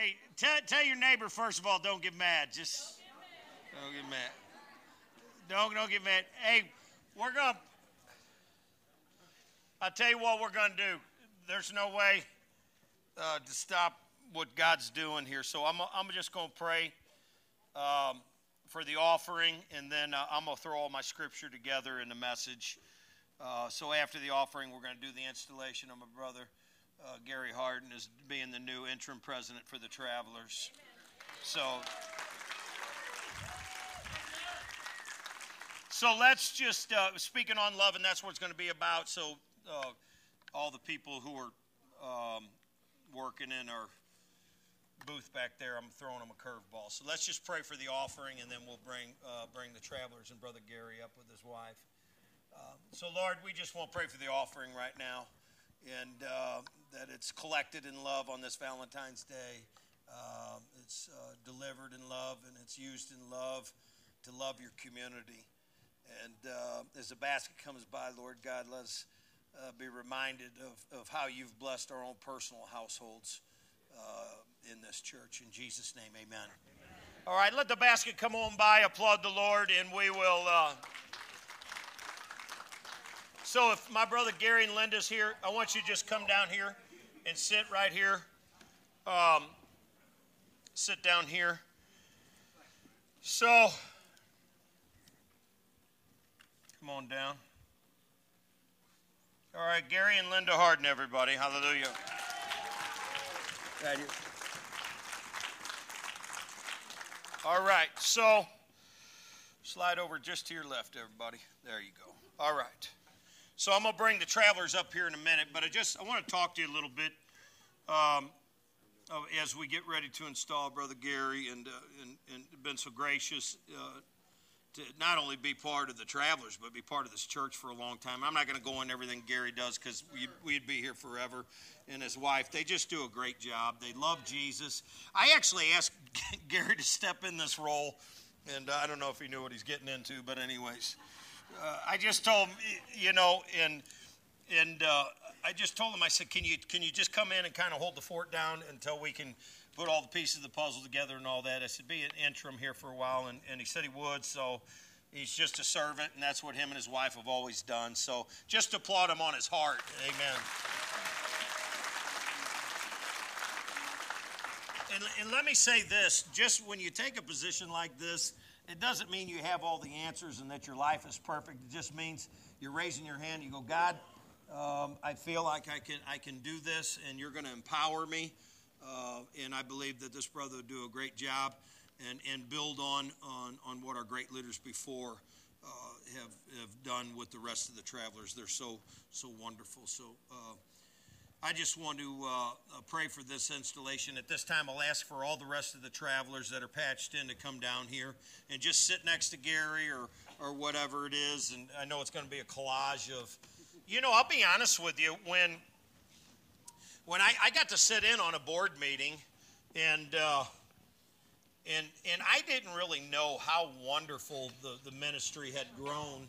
Hey, tell, tell your neighbor first of all, don't get mad. Just don't get mad. Don't don't get mad. Hey, we're gonna. I'll tell you what we're gonna do. There's no way uh, to stop what God's doing here. So I'm I'm just gonna pray um, for the offering, and then uh, I'm gonna throw all my scripture together in the message. Uh, so after the offering, we're gonna do the installation of my brother uh, Gary Harden as being the new interim president for the Travelers. So, so let's just uh, speaking on love, and that's what it's going to be about. So, uh, all the people who are um, working in our booth back there, I'm throwing them a curveball. So let's just pray for the offering, and then we'll bring uh, bring the Travelers and Brother Gary up with his wife. Um, so, Lord, we just want to pray for the offering right now and uh, that it's collected in love on this Valentine's Day. Uh, it's uh, delivered in love and it's used in love to love your community. And uh, as the basket comes by, Lord God, let's uh, be reminded of, of how you've blessed our own personal households uh, in this church. In Jesus' name, amen. amen. All right, let the basket come on by, applaud the Lord, and we will. So if my brother Gary and Linda's here, I want you to just come down here and sit right here. Um, sit down here. So, come on down. All right, Gary and Linda Harden, everybody. Hallelujah. Thank you. All right, so slide over just to your left, everybody. There you go. All right. So I'm going to bring the travelers up here in a minute, but I just I want to talk to you a little bit um, as we get ready to install Brother Gary and, uh, and, and been so gracious uh, to not only be part of the travelers, but be part of this church for a long time. I'm not going to go into everything Gary does because we'd, we'd be here forever. And his wife, they just do a great job. They love Jesus. I actually asked Gary to step in this role, and I don't know if he knew what he's getting into, but anyways uh, I just told him, you know, and and uh, I just told him, I said, can you can you just come in and kind of hold the fort down until we can put all the pieces of the puzzle together and all that. I said, be an interim here for a while, and, and he said he would. So he's just a servant, and that's what him and his wife have always done. So just applaud him on his heart. Amen. And, and let me say this just when you take a position like this, it doesn't mean you have all the answers and that your life is perfect. It just means you're raising your hand. You go, God, um, I feel like I can I can do this, and you're going to empower me. Uh, and I believe that this brother will do a great job and, and build on, on, on what our great leaders before uh, have, have done with the rest of the travelers. They're so, so wonderful. So uh, I just want to uh, uh, pray for this installation. At this time, I'll ask for all the rest of the travelers that are patched in to come down here and just sit next to Gary or, or whatever it is. And I know it's going to be a collage of, you know, I'll be honest with you. When, when I, I got to sit in on a board meeting, and, uh, and, and I didn't really know how wonderful the, the ministry had grown.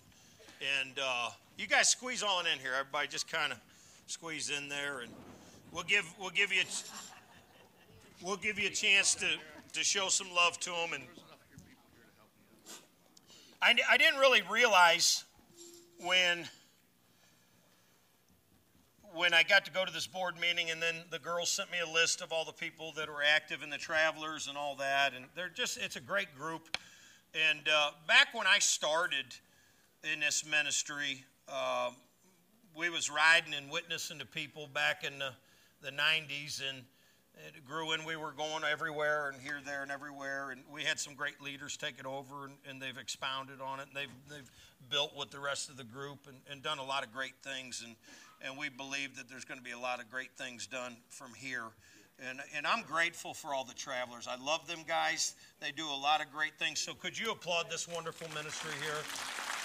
And uh, you guys squeeze on in here, everybody, just kind of squeeze in there, and we'll give we'll give you we'll give you a chance to to show some love to them. And I, I didn't really realize when when I got to go to this board meeting, and then the girls sent me a list of all the people that were active in the travelers and all that, and they're just it's a great group. And uh, back when I started in this ministry, uh, we was riding and witnessing to people back in the, the 90s and it grew and we were going everywhere and here there and everywhere and we had some great leaders take it over and, and they've expounded on it and they've, they've built with the rest of the group and, and done a lot of great things and, and we believe that there's going to be a lot of great things done from here and, and I'm grateful for all the travelers. I love them guys. They do a lot of great things. So could you applaud this wonderful ministry here?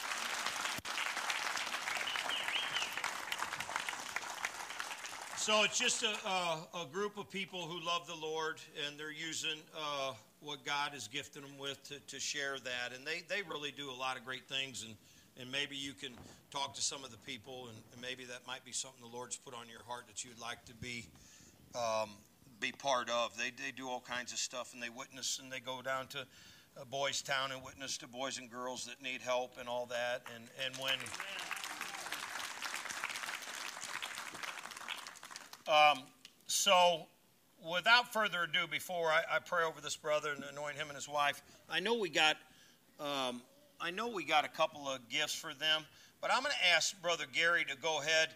So it's just a, a, a, group of people who love the Lord, and they're using uh, what God has gifted them with to, to share that. And they, they really do a lot of great things. And, and maybe you can talk to some of the people, and, and maybe that might be something the Lord's put on your heart that you'd like to be um, be part of. They, they do all kinds of stuff and they witness and they go down to uh, Boys Town and witness to boys and girls that need help and all that. And, and when. Um, so, without further ado, before I, I, pray over this brother and anoint him and his wife, I know we got, um, I know we got a couple of gifts for them, but I'm going to ask Brother Gary to go ahead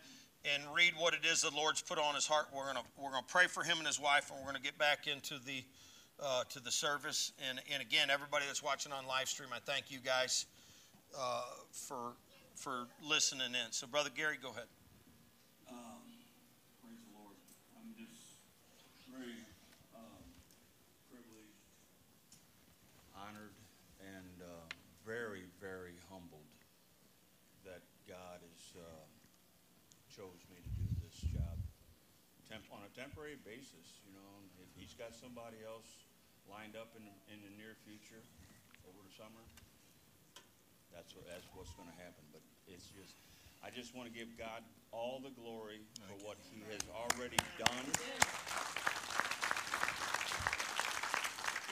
and read what it is the Lord's put on his heart. We're going to we're going to pray for him and his wife, and we're going to get back into the uh, to the service. And and again, everybody that's watching on live stream, I thank you guys uh, for for listening in. So, Brother Gary, go ahead. Um, praise the Lord. I'm just very um, privileged, honored, and uh, very, very humbled that God has uh, chose me to do this job Temp- on a temporary basis. You know, if He's got somebody else lined up in, in the near future over the summer, that's what, that's what's going to happen. But it's just, I just want to give God all the glory for what He has already done.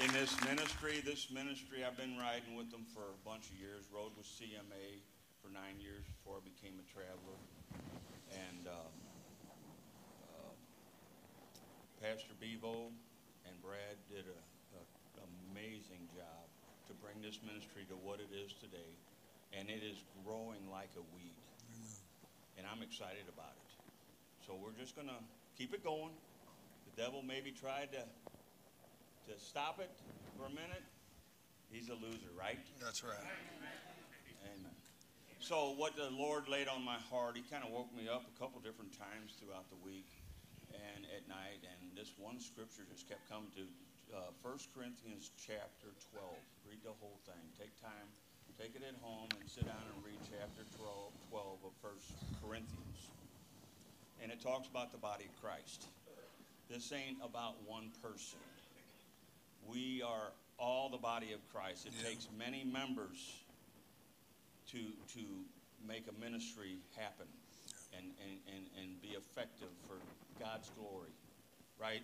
In this ministry, this ministry, I've been riding with them for a bunch of years. Rode with CMA for nine years before I became a traveler. And um, uh, Pastor Bevo and Brad did an amazing job to bring this ministry to what it is today. And it is growing like a weed. And I'm excited about it. So we're just going to keep it going. The devil maybe tried to, to stop it for a minute. He's a loser, right? That's right. Amen. So what the Lord laid on my heart, He kind of woke me up a couple different times throughout the week and at night, and this one scripture just kept coming to uh, 1 Corinthians chapter 12. Read the whole thing. Take time, take it at home, and sit down and read chapter 12, 12 of 1 Corinthians. And it talks about the body of Christ. This ain't about one person. We are all the body of Christ. It yeah. takes many members to, to make a ministry happen and, and, and, and be effective for God's glory, right?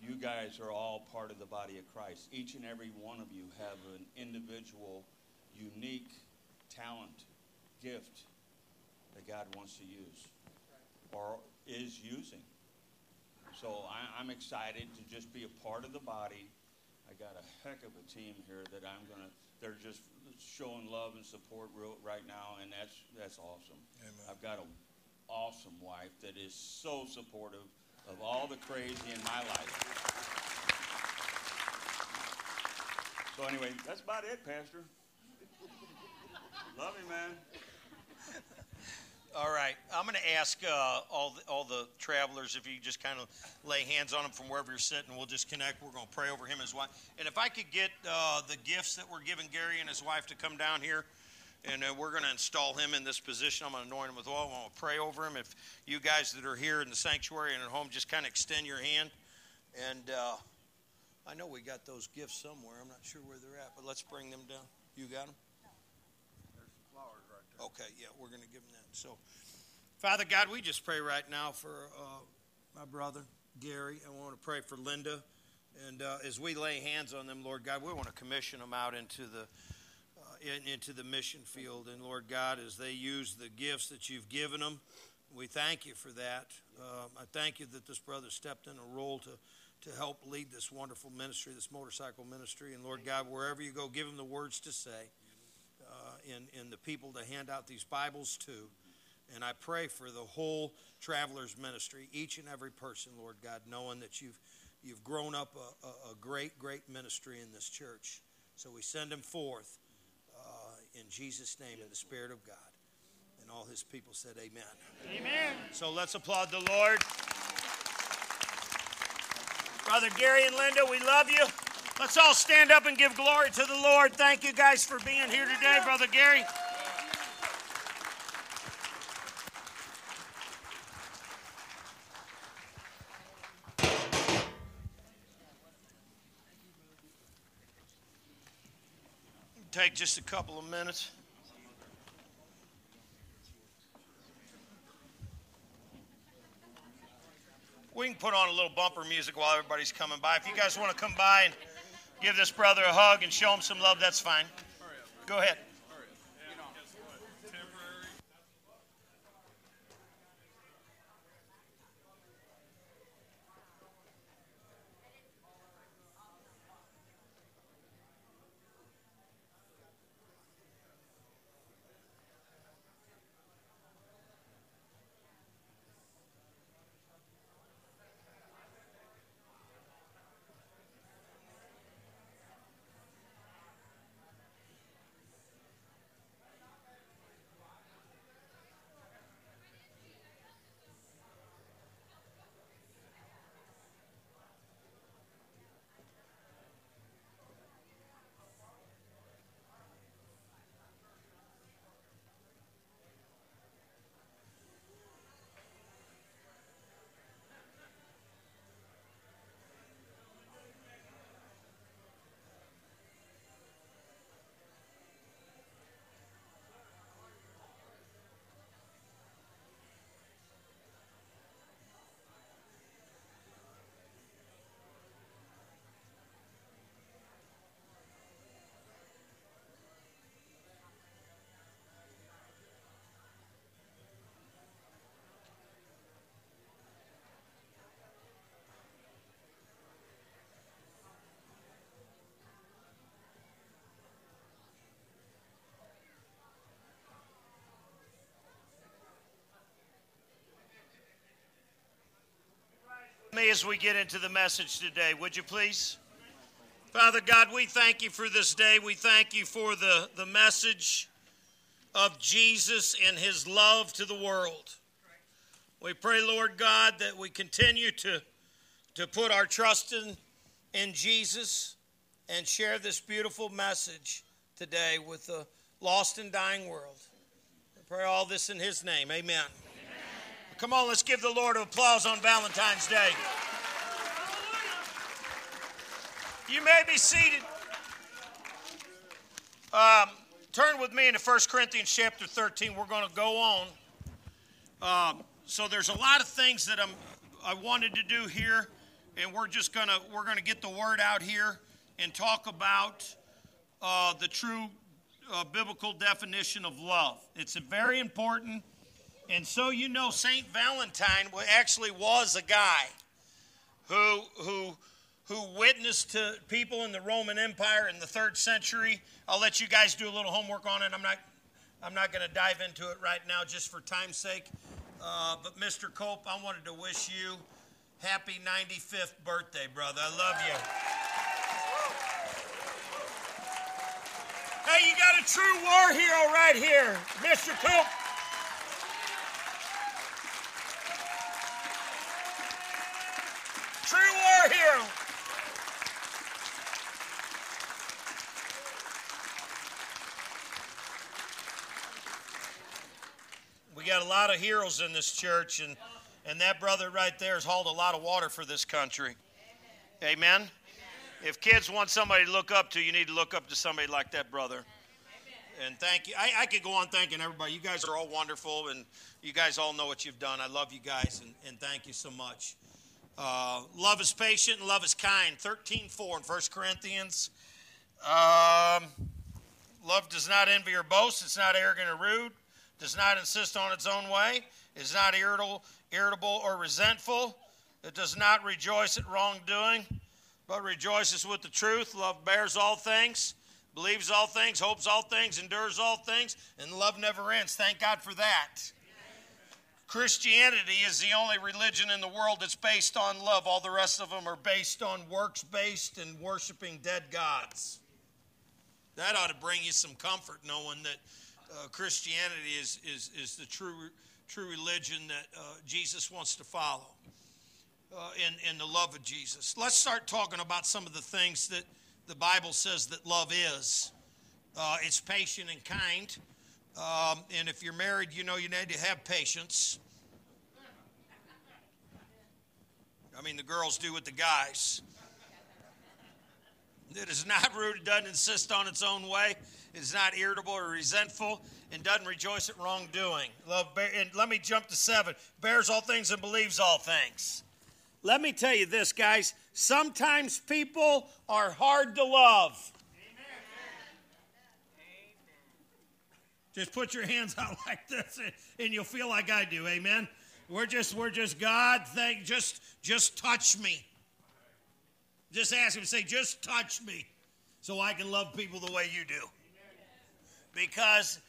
You guys are all part of the body of Christ. Each and every one of you have an individual, unique talent, gift that God wants to use or is using. So I, am excited to just be a part of the body. I got a heck of a team here that I'm going to, they're just showing love and support real, right now, and that's that's awesome. Amen. I've got an awesome wife that is so supportive of all the crazy in my life. So anyway, that's about it, Pastor. Love you, man. All right, I'm going to ask uh, all the, all the travelers if you just kind of lay hands on them from wherever you're sitting. We'll just connect. We're going to pray over him his wife. And if I could get uh, the gifts that we're giving Gary and his wife to come down here, and uh, we're going to install him in this position. I'm going to anoint him with oil. I'm going to pray over him. If you guys that are here in the sanctuary and at home, just kind of extend your hand. And uh, I know we got those gifts somewhere. I'm not sure where they're at, but let's bring them down. You got them? There's some flowers right there. Okay, yeah, we're going to give them that. So, Father God, we just pray right now for uh, my brother, Gary. I want to pray for Linda. And uh, as we lay hands on them, Lord God, we want to commission them out into the in, into the mission field. And Lord God, as they use the gifts that you've given them, we thank you for that. Um, I thank you that this brother stepped in a role to to help lead this wonderful ministry, this motorcycle ministry. And Lord God, wherever you go, give them the words to say and, and the people to hand out these Bibles to. And I pray for the whole travelers ministry, each and every person, Lord God, knowing that you've, you've grown up a, a, great, great ministry in this church. So we send them forth uh, in Jesus' name, in the Spirit of God. And all his people said, Amen. Amen. So let's applaud the Lord. Brother Gary and Linda, we love you. Let's all stand up and give glory to the Lord. Thank you guys for being here today, Brother Gary. Take just a couple of minutes. We can put on a little bumper music while everybody's coming by. If you guys want to come by and give this brother a hug and show him some love, that's fine. Go ahead. Me as we get into the message today, would you please? Father God, we thank you for this day. We thank you for the, the message of Jesus and his love to the world. We pray, Lord God, that we continue to, to put our trust in, in Jesus and share this beautiful message today with the lost and dying world. We pray all this in his name. Amen. Come on, let's give the Lord applause on Valentine's Day. You may be seated. Um, turn with me into 1 Corinthians chapter 13. We're going to go on. Um, so there's a lot of things that I'm I wanted to do here, and we're just gonna we're gonna get the word out here and talk about uh, the true uh, biblical definition of love. It's very important and so you know, Saint Valentine actually was a guy who who who witnessed to people in the Roman Empire in the third century. I'll let you guys do a little homework on it. I'm not I'm not going to dive into it right now, just for time's sake. Uh, but Mr. Cope, I wanted to wish you happy 95th birthday, brother. I love you. Hey, you got a true war hero right here, Mr. Cope. True war hero. We got a lot of heroes in this church, and, and that brother right there has hauled a lot of water for this country. Amen. Amen? If kids want somebody to look up to, you need to look up to somebody like that brother. And thank you. I, I could go on thanking everybody. You guys are all wonderful, and you guys all know what you've done. I love you guys, and, and thank you so much. Uh, love is patient and love is kind. 13 4 in 1 Corinthians. Um, love does not envy or boast. It's not arrogant or rude. Does not insist on its own way. Is not irritable, irritable or resentful. It does not rejoice at wrongdoing, but rejoices with the truth. Love bears all things, believes all things, hopes all things, endures all things, and love never ends. Thank God for that. Christianity is the only religion in the world that's based on love. All the rest of them are based on works based and worshiping dead gods. That ought to bring you some comfort knowing that uh, Christianity is, is, is the true, true religion that uh, Jesus wants to follow uh, in, in the love of Jesus. Let's start talking about some of the things that the Bible says that love is. Uh, it's patient and kind. Um, and if you're married, you know you need to have patience. I mean, the girls do with the guys. It is not rude, it doesn't insist on its own way, is not irritable or resentful, and doesn't rejoice at wrongdoing. Love, and let me jump to seven. Bears all things and believes all things. let me tell you this, guys. Sometimes people are hard to love. Just put your hands out like this and you'll feel like I do. Amen. We're just we're just God, thank just just touch me. Just ask him to say, just touch me so I can love people the way you do. Because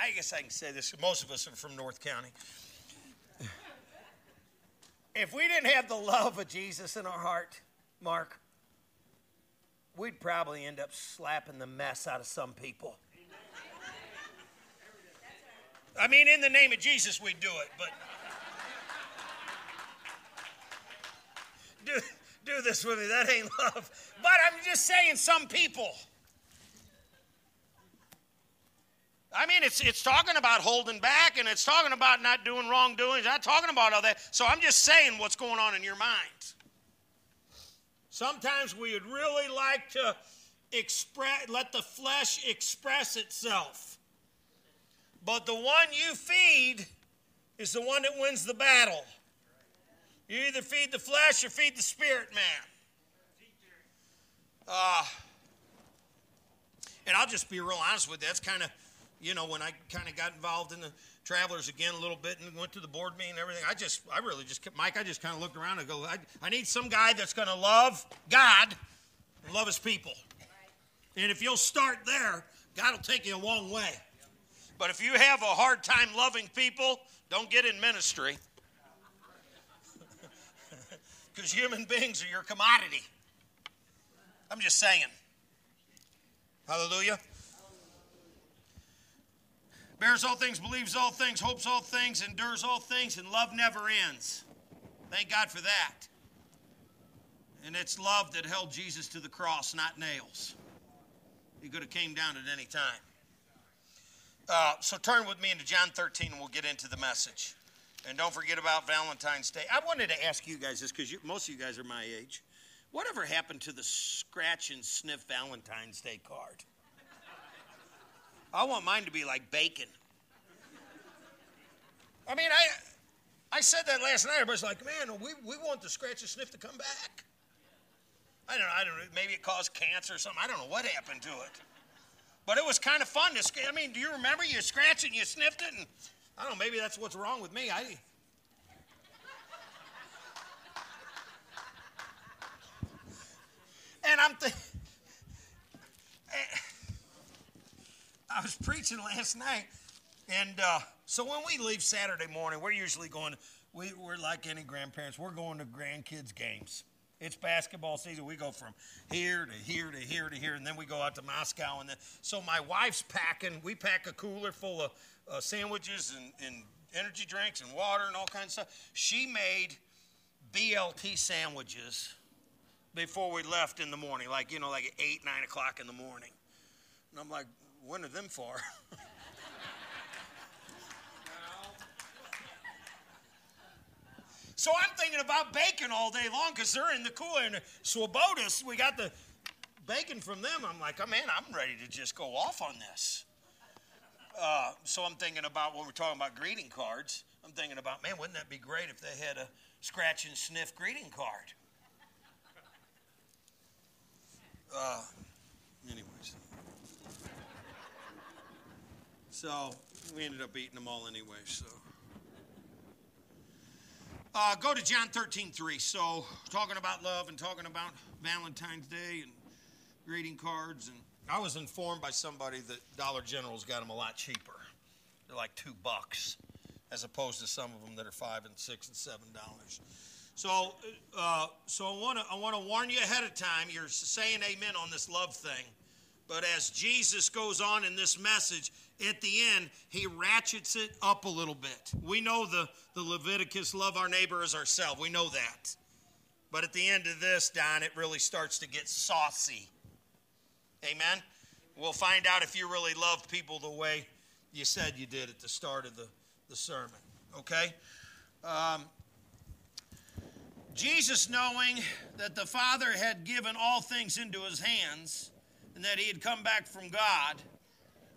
I guess I can say this, most of us are from North County. If we didn't have the love of Jesus in our heart, Mark, we'd probably end up slapping the mess out of some people. I mean, in the name of Jesus, we'd do it, but do, do this with me. That ain't love. But I'm just saying, some people. I mean, it's, it's talking about holding back and it's talking about not doing wrongdoings, not talking about all that. So I'm just saying what's going on in your mind. Sometimes we would really like to express, let the flesh express itself. But the one you feed is the one that wins the battle. You either feed the flesh or feed the spirit, man. Uh, and I'll just be real honest with you. That's kind of, you know, when I kind of got involved in the travelers again a little bit and went to the board meeting and everything, I just, I really just, Mike, I just kind of looked around and go, I, I need some guy that's going to love God and love his people. And if you'll start there, God will take you a long way. But if you have a hard time loving people, don't get in ministry. Because human beings are your commodity. I'm just saying. Hallelujah. Bears all things, believes all things, hopes all things, endures all things, and love never ends. Thank God for that. And it's love that held Jesus to the cross, not nails. He could have came down at any time. Uh, so turn with me into John 13 and we'll get into the message. And don't forget about Valentine's Day. I wanted to ask you guys this because most of you guys are my age. Whatever happened to the scratch and sniff Valentine's Day card? I want mine to be like bacon. I mean, I I said that last night. Everybody's like, man, we, we want the scratch and sniff to come back. I don't know. I don't know. Maybe it caused cancer or something. I don't know what happened to it. But it was kind of fun to. I mean, do you remember you scratched it and you sniffed it? And I don't know. Maybe that's what's wrong with me. I. And I'm thinking. I was preaching last night, and uh, so when we leave Saturday morning, we're usually going. We, we're like any grandparents. We're going to grandkids' games. It's basketball season. We go from here to here to here to here, and then we go out to Moscow. And then, so my wife's packing. We pack a cooler full of uh, sandwiches and, and energy drinks and water and all kinds of stuff. She made BLT sandwiches before we left in the morning, like you know, like eight, nine o'clock in the morning. And I'm like, when of them for? So I'm thinking about bacon all day long because they're in the cooler. And Swoboda's, we got the bacon from them. I'm like, oh man, I'm ready to just go off on this. Uh, so I'm thinking about when we're talking about greeting cards. I'm thinking about, man, wouldn't that be great if they had a scratch and sniff greeting card? Uh, anyways. So we ended up eating them all anyway, so. Uh, go to John 13, 3. So, talking about love and talking about Valentine's Day and greeting cards. And I was informed by somebody that Dollar General's got them a lot cheaper. They're like two bucks, as opposed to some of them that are five and six and seven dollars. So, uh, so I want to I want to warn you ahead of time. You're saying amen on this love thing. But as Jesus goes on in this message, at the end, he ratchets it up a little bit. We know the, the Leviticus love our neighbor as ourselves. We know that. But at the end of this, Don, it really starts to get saucy. Amen? We'll find out if you really love people the way you said you did at the start of the, the sermon. Okay? Um, Jesus, knowing that the Father had given all things into his hands, and that he had come back from God,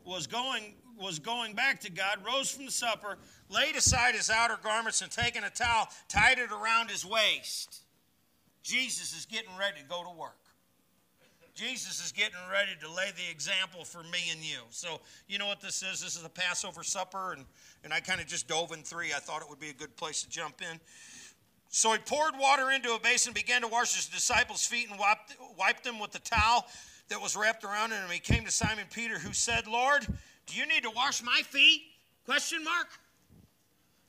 was going was going back to God, rose from the supper, laid aside his outer garments, and taking a towel, tied it around his waist. Jesus is getting ready to go to work. Jesus is getting ready to lay the example for me and you. So, you know what this is? This is the Passover supper, and, and I kind of just dove in three. I thought it would be a good place to jump in. So he poured water into a basin, began to wash his disciples' feet, and wiped, wiped them with the towel that was wrapped around him. He came to Simon Peter, who said, Lord, do you need to wash my feet? Question mark.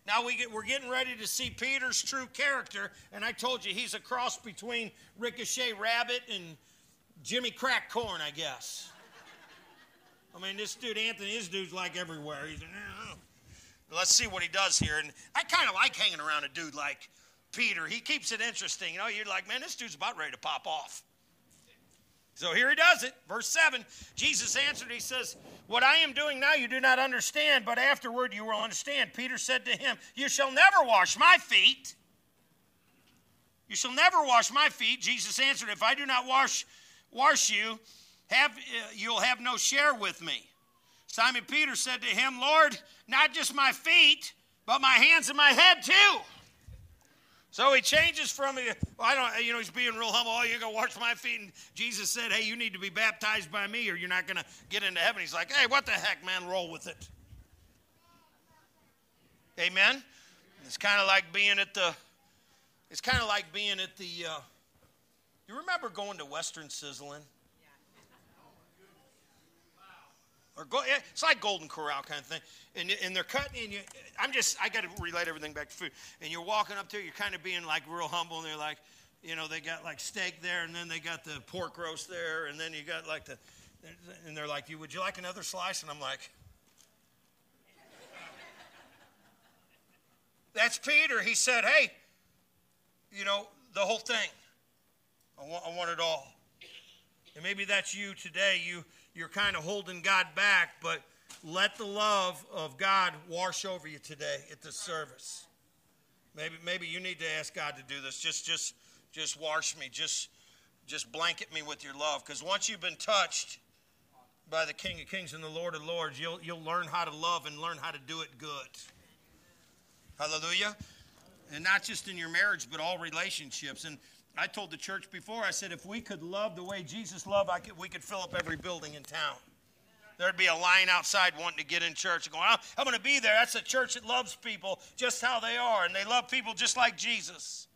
Now we get, we're getting ready to see Peter's true character, and I told you he's a cross between Ricochet Rabbit and Jimmy Crack Corn, I guess. I mean, this dude, Anthony, dude's like everywhere. He's, let's see what he does here. And I kind of like hanging around a dude like Peter. He keeps it interesting. You know, you're like, man, this dude's about ready to pop off. So here he does it. Verse 7 Jesus answered, He says, What I am doing now you do not understand, but afterward you will understand. Peter said to him, You shall never wash my feet. You shall never wash my feet. Jesus answered, If I do not wash wash you, have, uh, you'll have no share with me. Simon Peter said to him, Lord, not just my feet, but my hands and my head too. So he changes from, well, I don't, you know, he's being real humble. Oh, you're going to wash my feet. And Jesus said, hey, you need to be baptized by me or you're not going to get into heaven. He's like, hey, what the heck, man? Roll with it. Amen? It's kind of like being at the, it's kind of like being at the, uh, you remember going to Western Sizzlin? Or go, it's like Golden Corral kind of thing. And, and they're cutting, and you, I'm just, I got to relate everything back to food. And you're walking up there, you're kind of being like real humble, and they're like, you know, they got like steak there, and then they got the pork roast there, and then you got like the, and they're like, you, would you like another slice? And I'm like, that's Peter. He said, hey, you know, the whole thing. I want, I want it all. And maybe that's you today. You, you're kind of holding God back, but let the love of God wash over you today at this service. Maybe, maybe you need to ask God to do this. Just, just, just wash me. Just, just blanket me with your love. Because once you've been touched by the King of Kings and the Lord of Lords, you'll, you'll learn how to love and learn how to do it good. Hallelujah. And not just in your marriage, but all relationships. And I told the church before, I said, if we could love the way Jesus loved, I could, we could fill up every building in town. There'd be a line outside wanting to get in church and going, I'm going to be there. That's a church that loves people just how they are, and they love people just like Jesus.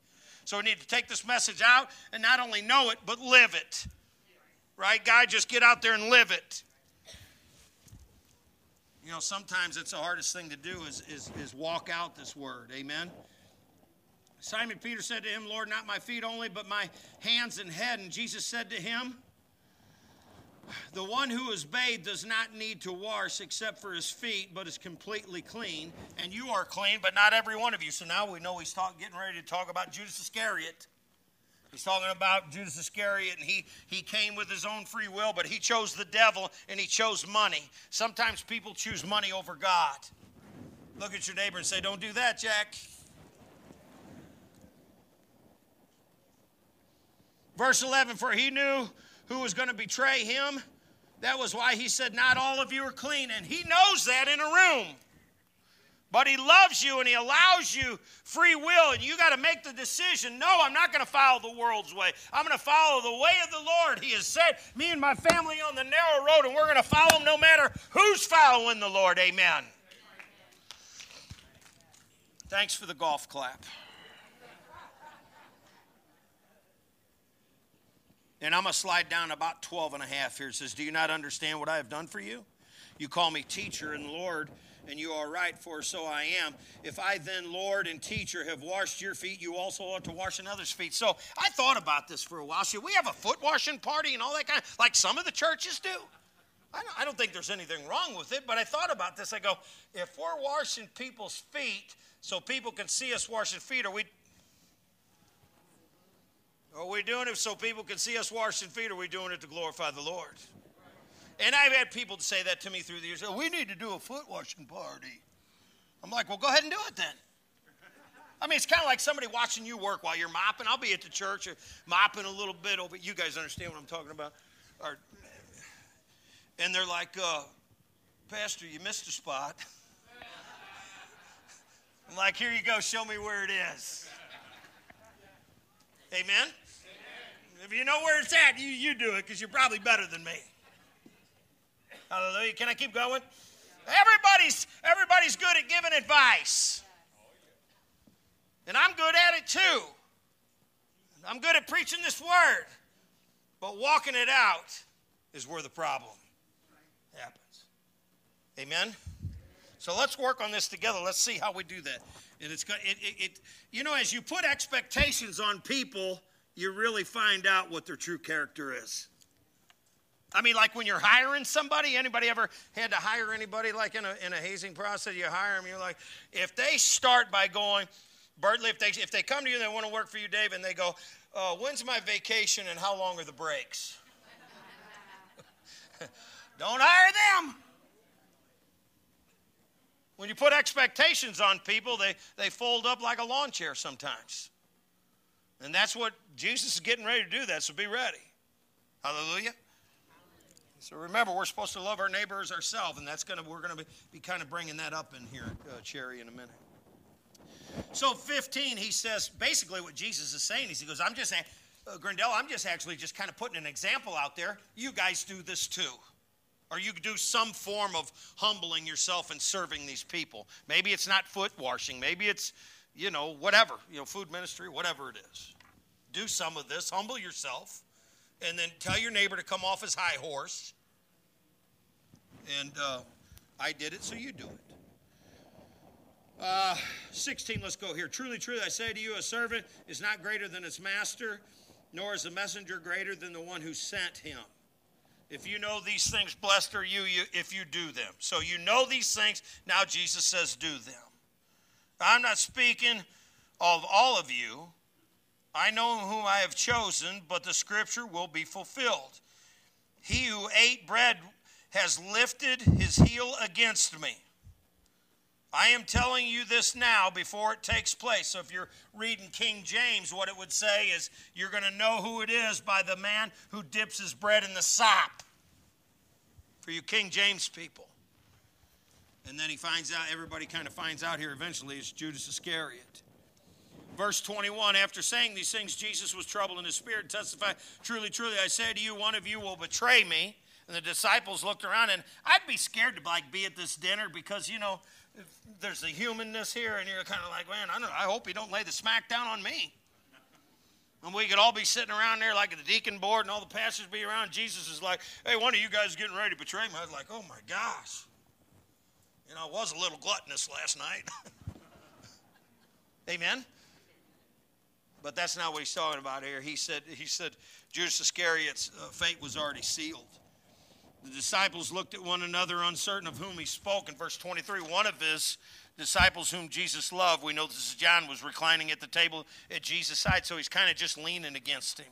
So we need to take this message out and not only know it, but live it. Right? guy? just get out there and live it. You know, sometimes it's the hardest thing to do is, is, is walk out this word. Amen? Simon Peter said to him, Lord, not my feet only, but my hands and head. And Jesus said to him, The one who is bathed does not need to wash except for his feet, but is completely clean. And you are clean, but not every one of you. So now we know he's talk, getting ready to talk about Judas Iscariot. He's talking about Judas Iscariot, and he, he came with his own free will, but he chose the devil and he chose money. Sometimes people choose money over God. Look at your neighbor and say, Don't do that, Jack. Verse 11 For he knew who was going to betray him. That was why he said, Not all of you are clean. And he knows that in a room. But he loves you and he allows you free will, and you got to make the decision. No, I'm not going to follow the world's way. I'm going to follow the way of the Lord. He has set me and my family on the narrow road, and we're going to follow him no matter who's following the Lord. Amen. Thanks for the golf clap. And I'm going to slide down about 12 and a half here. It says, Do you not understand what I have done for you? You call me teacher and Lord, and you are right, for so I am. If I then, Lord and teacher, have washed your feet, you also ought to wash another's feet. So I thought about this for a while. Should we have a foot washing party and all that kind of, like some of the churches do? I don't, I don't think there's anything wrong with it, but I thought about this. I go, if we're washing people's feet so people can see us washing feet, are we are we doing it so people can see us washing feet, or are we doing it to glorify the Lord? And I've had people say that to me through the years. Oh, we need to do a foot washing party. I'm like, well, go ahead and do it then. I mean, it's kind of like somebody watching you work while you're mopping. I'll be at the church mopping a little bit over. You guys understand what I'm talking about? Or, and they're like, uh, Pastor, you missed a spot. I'm like, here you go, show me where it is. Amen? If you know where it's at, you, you do it because you're probably better than me. Hallelujah. Can I keep going? Everybody's everybody's good at giving advice. And I'm good at it too. I'm good at preaching this word. But walking it out is where the problem happens. Amen. So let's work on this together. Let's see how we do that. And it's it, it, it you know as you put expectations on people, you really find out what their true character is. I mean, like when you're hiring somebody, anybody ever had to hire anybody like in a, in a hazing process? You hire them, you're like, if they start by going, Bertley, if they, if they come to you and they want to work for you, Dave, and they go, uh, when's my vacation and how long are the breaks? Don't hire them. When you put expectations on people, they, they fold up like a lawn chair sometimes. And that's what Jesus is getting ready to do that, so be ready. Hallelujah. So remember, we're supposed to love our neighbors ourselves, and that's gonna we're gonna be, be kind of bringing that up in here, uh, Cherry, in a minute. So 15, he says basically what Jesus is saying is he goes, I'm just uh, Grindell, I'm just actually just kind of putting an example out there. You guys do this too. Or you could do some form of humbling yourself and serving these people. Maybe it's not foot washing. Maybe it's, you know, whatever, you know, food ministry, whatever it is. Do some of this, humble yourself and then tell your neighbor to come off his high horse. And uh, I did it, so you do it. Uh, 16, let's go here. Truly, truly, I say to you, a servant is not greater than his master, nor is a messenger greater than the one who sent him. If you know these things, blessed are you, you if you do them. So you know these things, now Jesus says, do them. I'm not speaking of all of you I know whom I have chosen, but the scripture will be fulfilled. He who ate bread has lifted his heel against me. I am telling you this now before it takes place. So if you're reading King James, what it would say is you're going to know who it is by the man who dips his bread in the sop. For you King James people. And then he finds out, everybody kind of finds out here eventually, it's Judas Iscariot. Verse 21 After saying these things, Jesus was troubled in his spirit and testified, Truly, truly, I say to you, one of you will betray me. And the disciples looked around, and I'd be scared to like be at this dinner because, you know, there's the humanness here, and you're kind of like, man, I, don't, I hope he don't lay the smack down on me. And we could all be sitting around there like the deacon board, and all the pastors be around. Jesus is like, hey, one of you guys getting ready to betray me. I was like, oh my gosh. You know, I was a little gluttonous last night. Amen. But that's not what he's talking about here. He said, he said Judas Iscariot's uh, fate was already sealed. The disciples looked at one another, uncertain of whom he spoke. In verse 23, one of his disciples whom Jesus loved, we know this is John, was reclining at the table at Jesus' side, so he's kind of just leaning against him.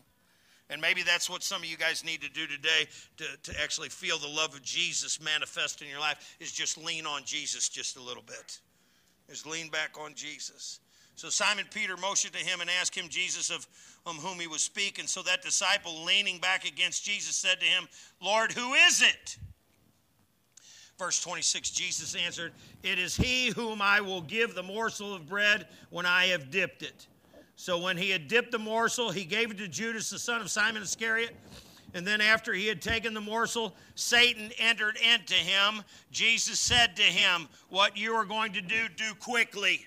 And maybe that's what some of you guys need to do today to, to actually feel the love of Jesus manifest in your life, is just lean on Jesus just a little bit. Is lean back on Jesus. So Simon Peter motioned to him and asked him Jesus of um, whom he was speaking. So that disciple, leaning back against Jesus, said to him, Lord, who is it? Verse 26 Jesus answered, It is he whom I will give the morsel of bread when I have dipped it. So when he had dipped the morsel, he gave it to Judas, the son of Simon Iscariot. And then after he had taken the morsel, Satan entered into him. Jesus said to him, What you are going to do, do quickly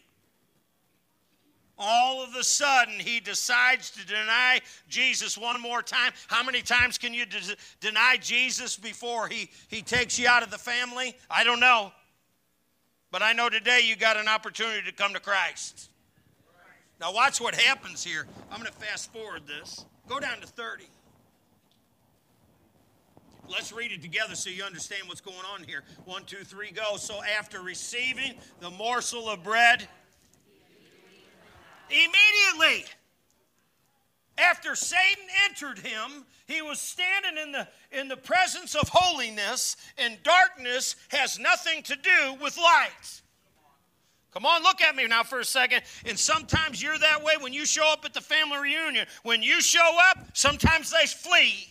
all of a sudden he decides to deny Jesus one more time. How many times can you de- deny Jesus before he, he takes you out of the family? I don't know. But I know today you got an opportunity to come to Christ. Now, watch what happens here. I'm going to fast forward this. Go down to 30. Let's read it together so you understand what's going on here. One, two, three, go. So, after receiving the morsel of bread, Immediately after Satan entered him, he was standing in the, in the presence of holiness, and darkness has nothing to do with light. Come on, look at me now for a second. And sometimes you're that way when you show up at the family reunion. When you show up, sometimes they flee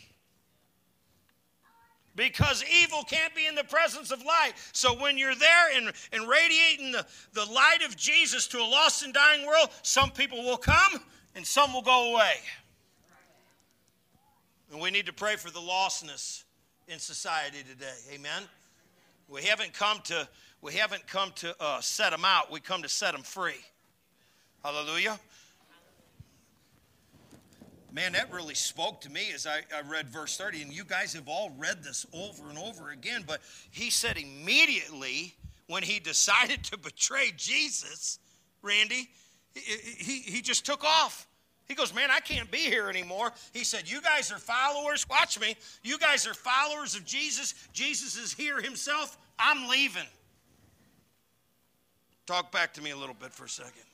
because evil can't be in the presence of light. So when you're there and, and radiating the, the light of Jesus to a lost and dying world, some people will come and some will go away. And we need to pray for the lostness in society today. Amen. We haven't come to we haven't come to uh, set them out. We come to set them free. Hallelujah. Man, that really spoke to me as I, I, read verse 30. And you guys have all read this over and over again. But he said immediately when he decided to betray Jesus, Randy, he, he, he just took off. He goes, Man, I can't be here anymore. He said, You guys are followers. Watch me. You guys are followers of Jesus. Jesus is here himself. I'm leaving. Talk back to me a little bit for a second.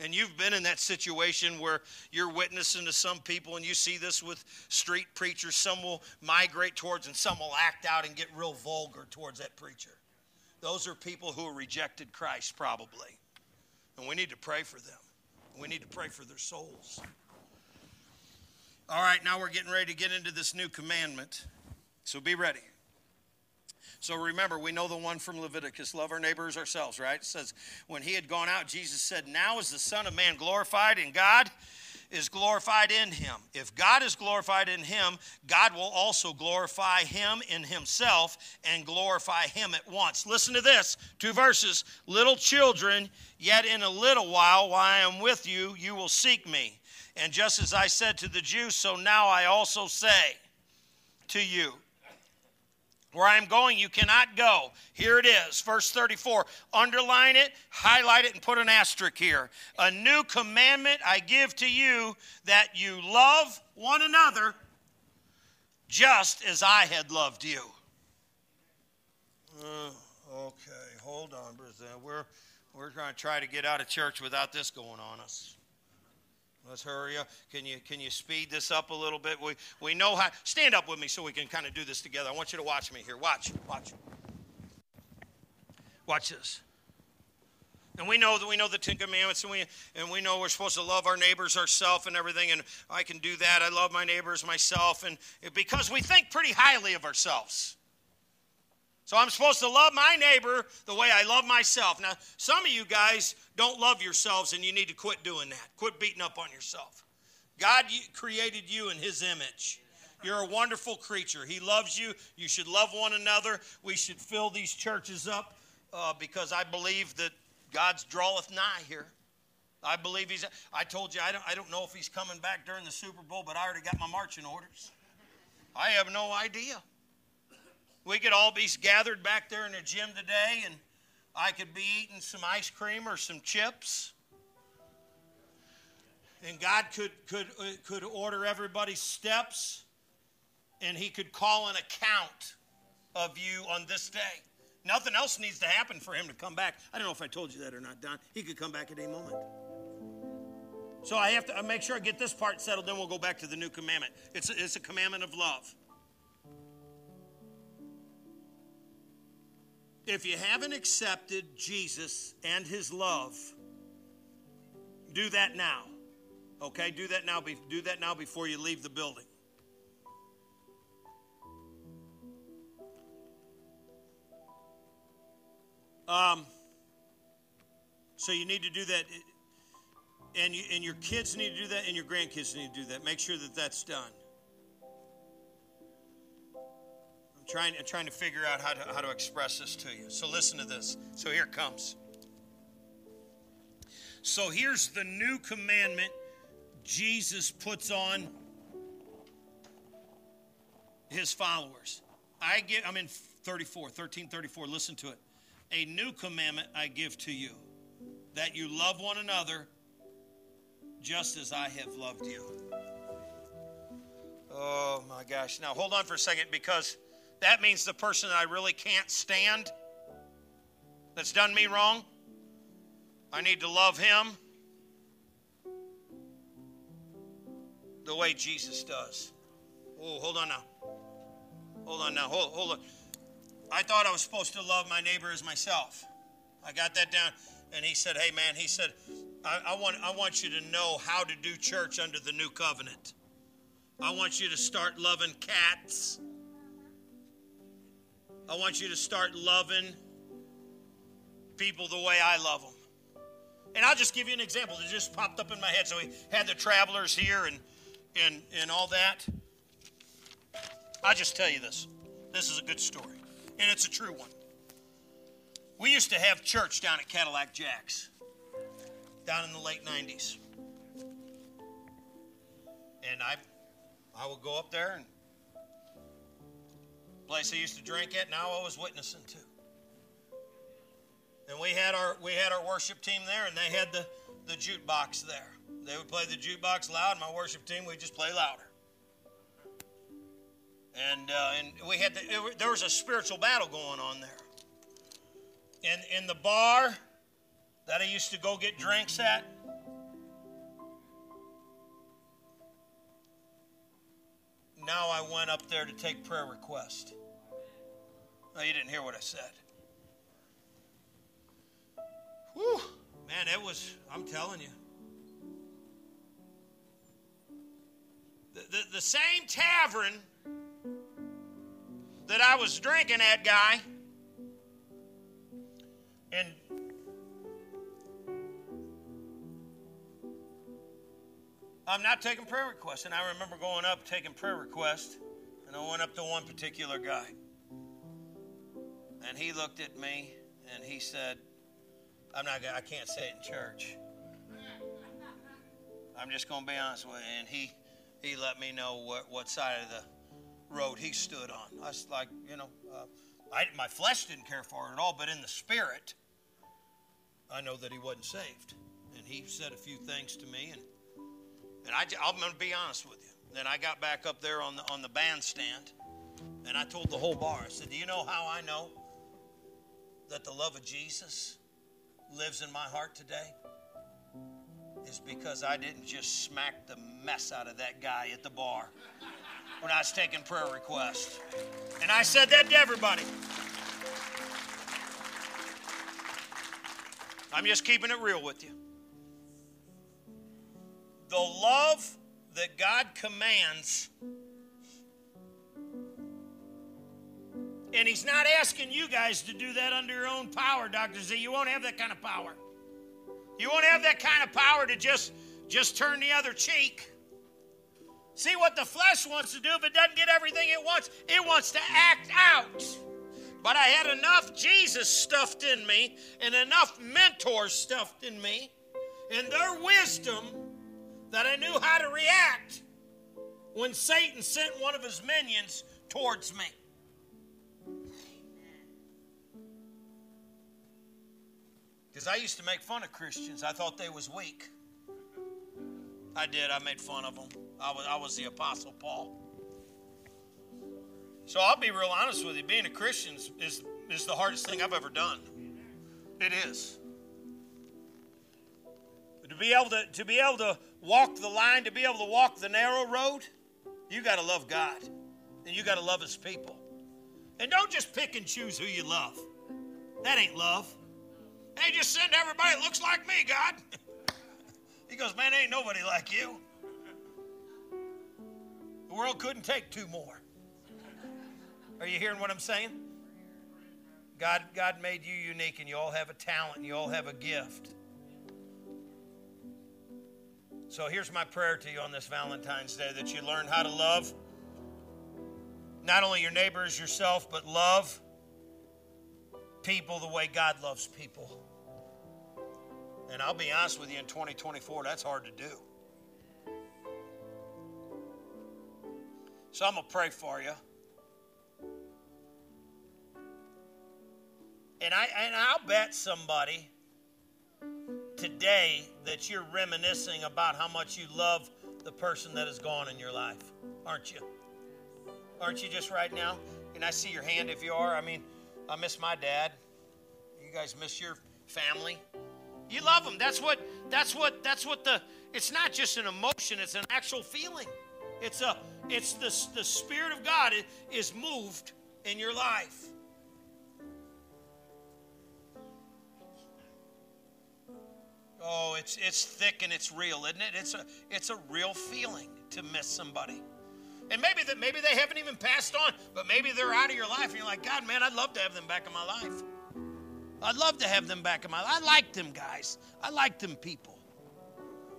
And you've been in that situation where you're witnessing to some people, and you see this with street preachers. Some will migrate towards, and some will act out and get real vulgar towards that preacher. Those are people who have rejected Christ, probably. And we need to pray for them. We need to pray for their souls. All right, now we're getting ready to get into this new commandment. So be ready. So remember, we know the one from Leviticus love our neighbors ourselves, right? It says, when he had gone out, Jesus said, Now is the Son of Man glorified and God is glorified in him. If God is glorified in him, God will also glorify him in himself and glorify him at once. Listen to this two verses. Little children, yet in a little while, while I am with you, you will seek me. And just as I said to the Jews, so now I also say to you. Where I am going, you cannot go. Here it is, verse 34. Underline it, highlight it, and put an asterisk here. A new commandment I give to you that you love one another just as I had loved you. Uh, okay, hold on, Brazil. We're, we're going to try to get out of church without this going on us. Let's hurry up. Can you can you speed this up a little bit? We we know how. Stand up with me so we can kind of do this together. I want you to watch me here. Watch, watch, watch this. And we know that we know the Ten Commandments, and we and we know we're supposed to love our neighbors ourselves and everything. And I can do that. I love my neighbors myself, and because we think pretty highly of ourselves. So I'm supposed to love my neighbor the way I love myself. Now, some of you guys don't love yourselves and you need to quit doing that. Quit beating up on yourself. God created you in His image. You're a wonderful creature. He loves you. You should love one another. We should fill these churches up uh, because I believe that God's draweth nigh here. I believe He's. I told you, I don't, I don't know if He's coming back during the Super Bowl, but I already got my marching orders. I have no idea. We could all be gathered back there in the gym today, and I could be eating some ice cream or some chips. And God could, could, uh, could order everybody's steps, and He could call an account of you on this day. Nothing else needs to happen for Him to come back. I don't know if I told you that or not, Don. He could come back at any moment. So I have to make sure I get this part settled, then we'll go back to the new commandment. It's a, it's a commandment of love. If you haven't accepted Jesus and his love, do that now. Okay, do that now. Do that now before you leave the building. Um, so you need to do that, and you, and your kids need to do that, and your grandkids need to do that. Make sure that that's done. I'm trying, I'm trying to figure out how to, how to express this to you. So listen to this. So here comes. So here's the new commandment Jesus puts on his followers. I get I'm in 34, 13, 34. Listen to it. A new commandment I give to you, that you love one another just as I have loved you. Oh my gosh. Now hold on for a second because that means the person that I really can't stand that's done me wrong, I need to love him the way Jesus does. Oh, hold on now. Hold on now. Hold, hold on. I thought I was supposed to love my neighbor as myself. I got that down. And he said, Hey, man, he said, I, I, want, I want you to know how to do church under the new covenant. I want you to start loving cats I want you to start loving people the way I love them. And I'll just give you an example that just popped up in my head. So we had the travelers here and and and all that. I'll just tell you this. This is a good story. And it's a true one. We used to have church down at Cadillac Jacks down in the late 90s. And I I would go up there and place I used to drink at, now I was witnessing to. And we had our we had our worship team there, and they had the the jukebox there. They would play the jukebox loud. And my worship team would just play louder. And uh, and we had the, it, there was a spiritual battle going on there. In in the bar that I used to go get drinks at. Now I went up there to take prayer requests. No, you didn't hear what I said. Whew, man, it was, I'm telling you. The, the, the same tavern that I was drinking at, guy, and I'm not taking prayer requests. And I remember going up taking prayer requests, and I went up to one particular guy. And he looked at me and he said, I'm not I can't say it in church. I'm just going to be honest with you. And he, he let me know what, what side of the road he stood on. I was like, you know, uh, I, my flesh didn't care for it at all, but in the spirit, I know that he wasn't saved. And he said a few things to me, and and I, I'm going to be honest with you. Then I got back up there on the on the bandstand, and I told the whole bar. I said, "Do you know how I know that the love of Jesus lives in my heart today is because I didn't just smack the mess out of that guy at the bar when I was taking prayer requests. And I said that to everybody. I'm just keeping it real with you. The love that God commands And he's not asking you guys to do that under your own power, Dr. Z. You won't have that kind of power. You won't have that kind of power to just, just turn the other cheek. See what the flesh wants to do if it doesn't get everything it wants. It wants to act out. But I had enough Jesus stuffed in me and enough mentors stuffed in me and their wisdom that I knew how to react when Satan sent one of his minions towards me. Because I used to make fun of Christians. I thought they was weak. I did. I made fun of them. I was, I was the Apostle Paul. So I'll be real honest with you. Being a Christian is, is the hardest thing I've ever done. It is. To be able to, to be able to walk the line, to be able to walk the narrow road, you got to love God. And you got to love His people. And don't just pick and choose who you love. That ain't love. Hey, just send everybody that looks like me, God. he goes, Man, ain't nobody like you. The world couldn't take two more. Are you hearing what I'm saying? God, God made you unique, and you all have a talent, and you all have a gift. So here's my prayer to you on this Valentine's Day that you learn how to love not only your neighbors, yourself, but love people the way God loves people. And I'll be honest with you, in 2024, that's hard to do. So I'm going to pray for you. And, I, and I'll bet somebody today that you're reminiscing about how much you love the person that is gone in your life, aren't you? Aren't you just right now? And I see your hand if you are. I mean, I miss my dad. You guys miss your family. You love them. That's what that's what that's what the it's not just an emotion, it's an actual feeling. It's a it's the the spirit of God is moved in your life. Oh, it's it's thick and it's real, isn't it? It's a it's a real feeling to miss somebody. And maybe that maybe they haven't even passed on, but maybe they're out of your life, and you're like, God, man, I'd love to have them back in my life. I'd love to have them back in my life. I like them guys. I like them people.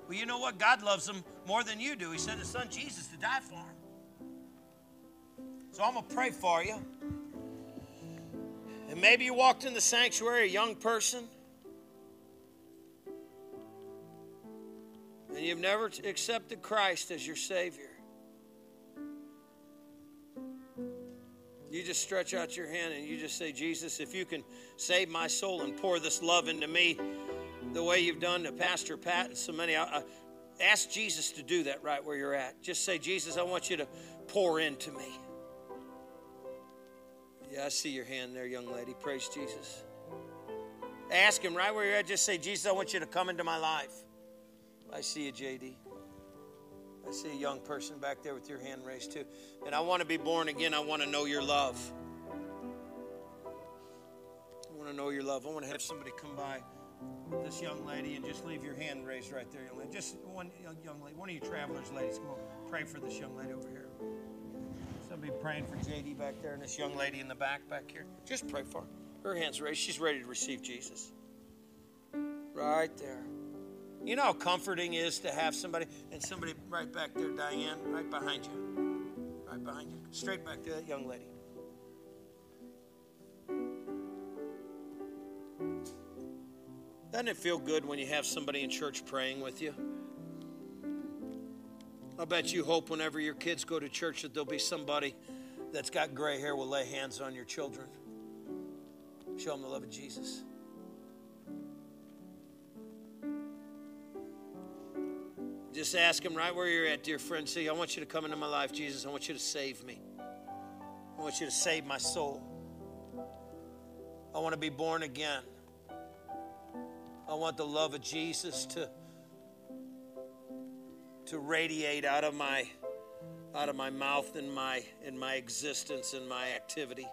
Well, you know what? God loves them more than you do. He sent His Son Jesus to die for them. So I'm gonna pray for you. And maybe you walked in the sanctuary, a young person, and you've never accepted Christ as your Savior. You just stretch out your hand and you just say, Jesus, if you can save my soul and pour this love into me the way you've done to Pastor Pat and so many, I, I, ask Jesus to do that right where you're at. Just say, Jesus, I want you to pour into me. Yeah, I see your hand there, young lady. Praise Jesus. Ask him right where you're at. Just say, Jesus, I want you to come into my life. I see you, JD. I see a young person back there with your hand raised too. And I want to be born again. I want to know your love. I want to know your love. I want to have somebody come by this young lady and just leave your hand raised right there. Just one young lady, one of you travelers, ladies, come on, pray for this young lady over here. Somebody praying for JD back there and this young lady in the back back here. Just pray for her. Her hand's raised. She's ready to receive Jesus. Right there. You know how comforting is to have somebody, and somebody right back there, Diane, right behind you. Right behind you. Straight back to that young lady. Doesn't it feel good when you have somebody in church praying with you? I'll bet you hope whenever your kids go to church that there'll be somebody that's got gray hair will lay hands on your children. Show them the love of Jesus. Just ask him right where you're at, dear friend. Say, I want you to come into my life, Jesus. I want you to save me. I want you to save my soul. I want to be born again. I want the love of Jesus to, to radiate out of my out of my mouth and my in my existence and my activity.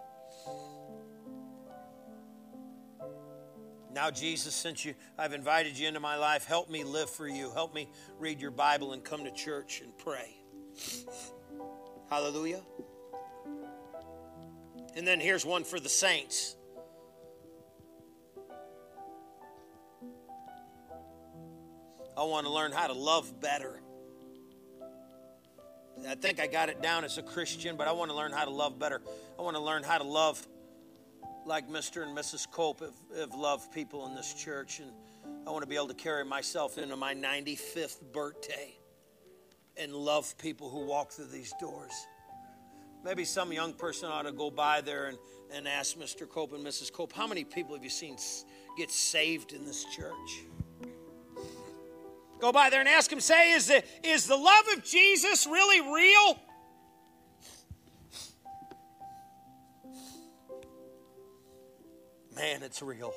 Now, Jesus, since you, I've invited you into my life, help me live for you. Help me read your Bible and come to church and pray. Hallelujah. And then here's one for the saints. I want to learn how to love better. I think I got it down as a Christian, but I want to learn how to love better. I want to learn how to love like Mr. and Mrs. Cope have, have loved people in this church, and I want to be able to carry myself into my 95th birthday and love people who walk through these doors. Maybe some young person ought to go by there and, and ask Mr. Cope and Mrs. Cope, how many people have you seen get saved in this church? Go by there and ask them, say, is the, is the love of Jesus really real? Man, it's real.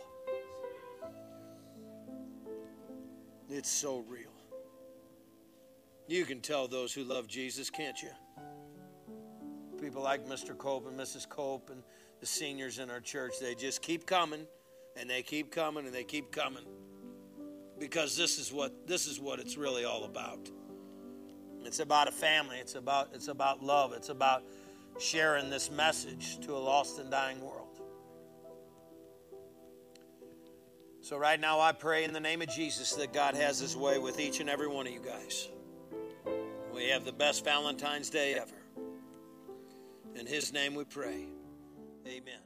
It's so real. You can tell those who love Jesus, can't you? People like Mr. Cope and Mrs. Cope and the seniors in our church, they just keep coming and they keep coming and they keep coming. Because this is what this is what it's really all about. It's about a family, it's about it's about love, it's about sharing this message to a lost and dying world. So, right now, I pray in the name of Jesus that God has His way with each and every one of you guys. We have the best Valentine's Day ever. In His name we pray. Amen.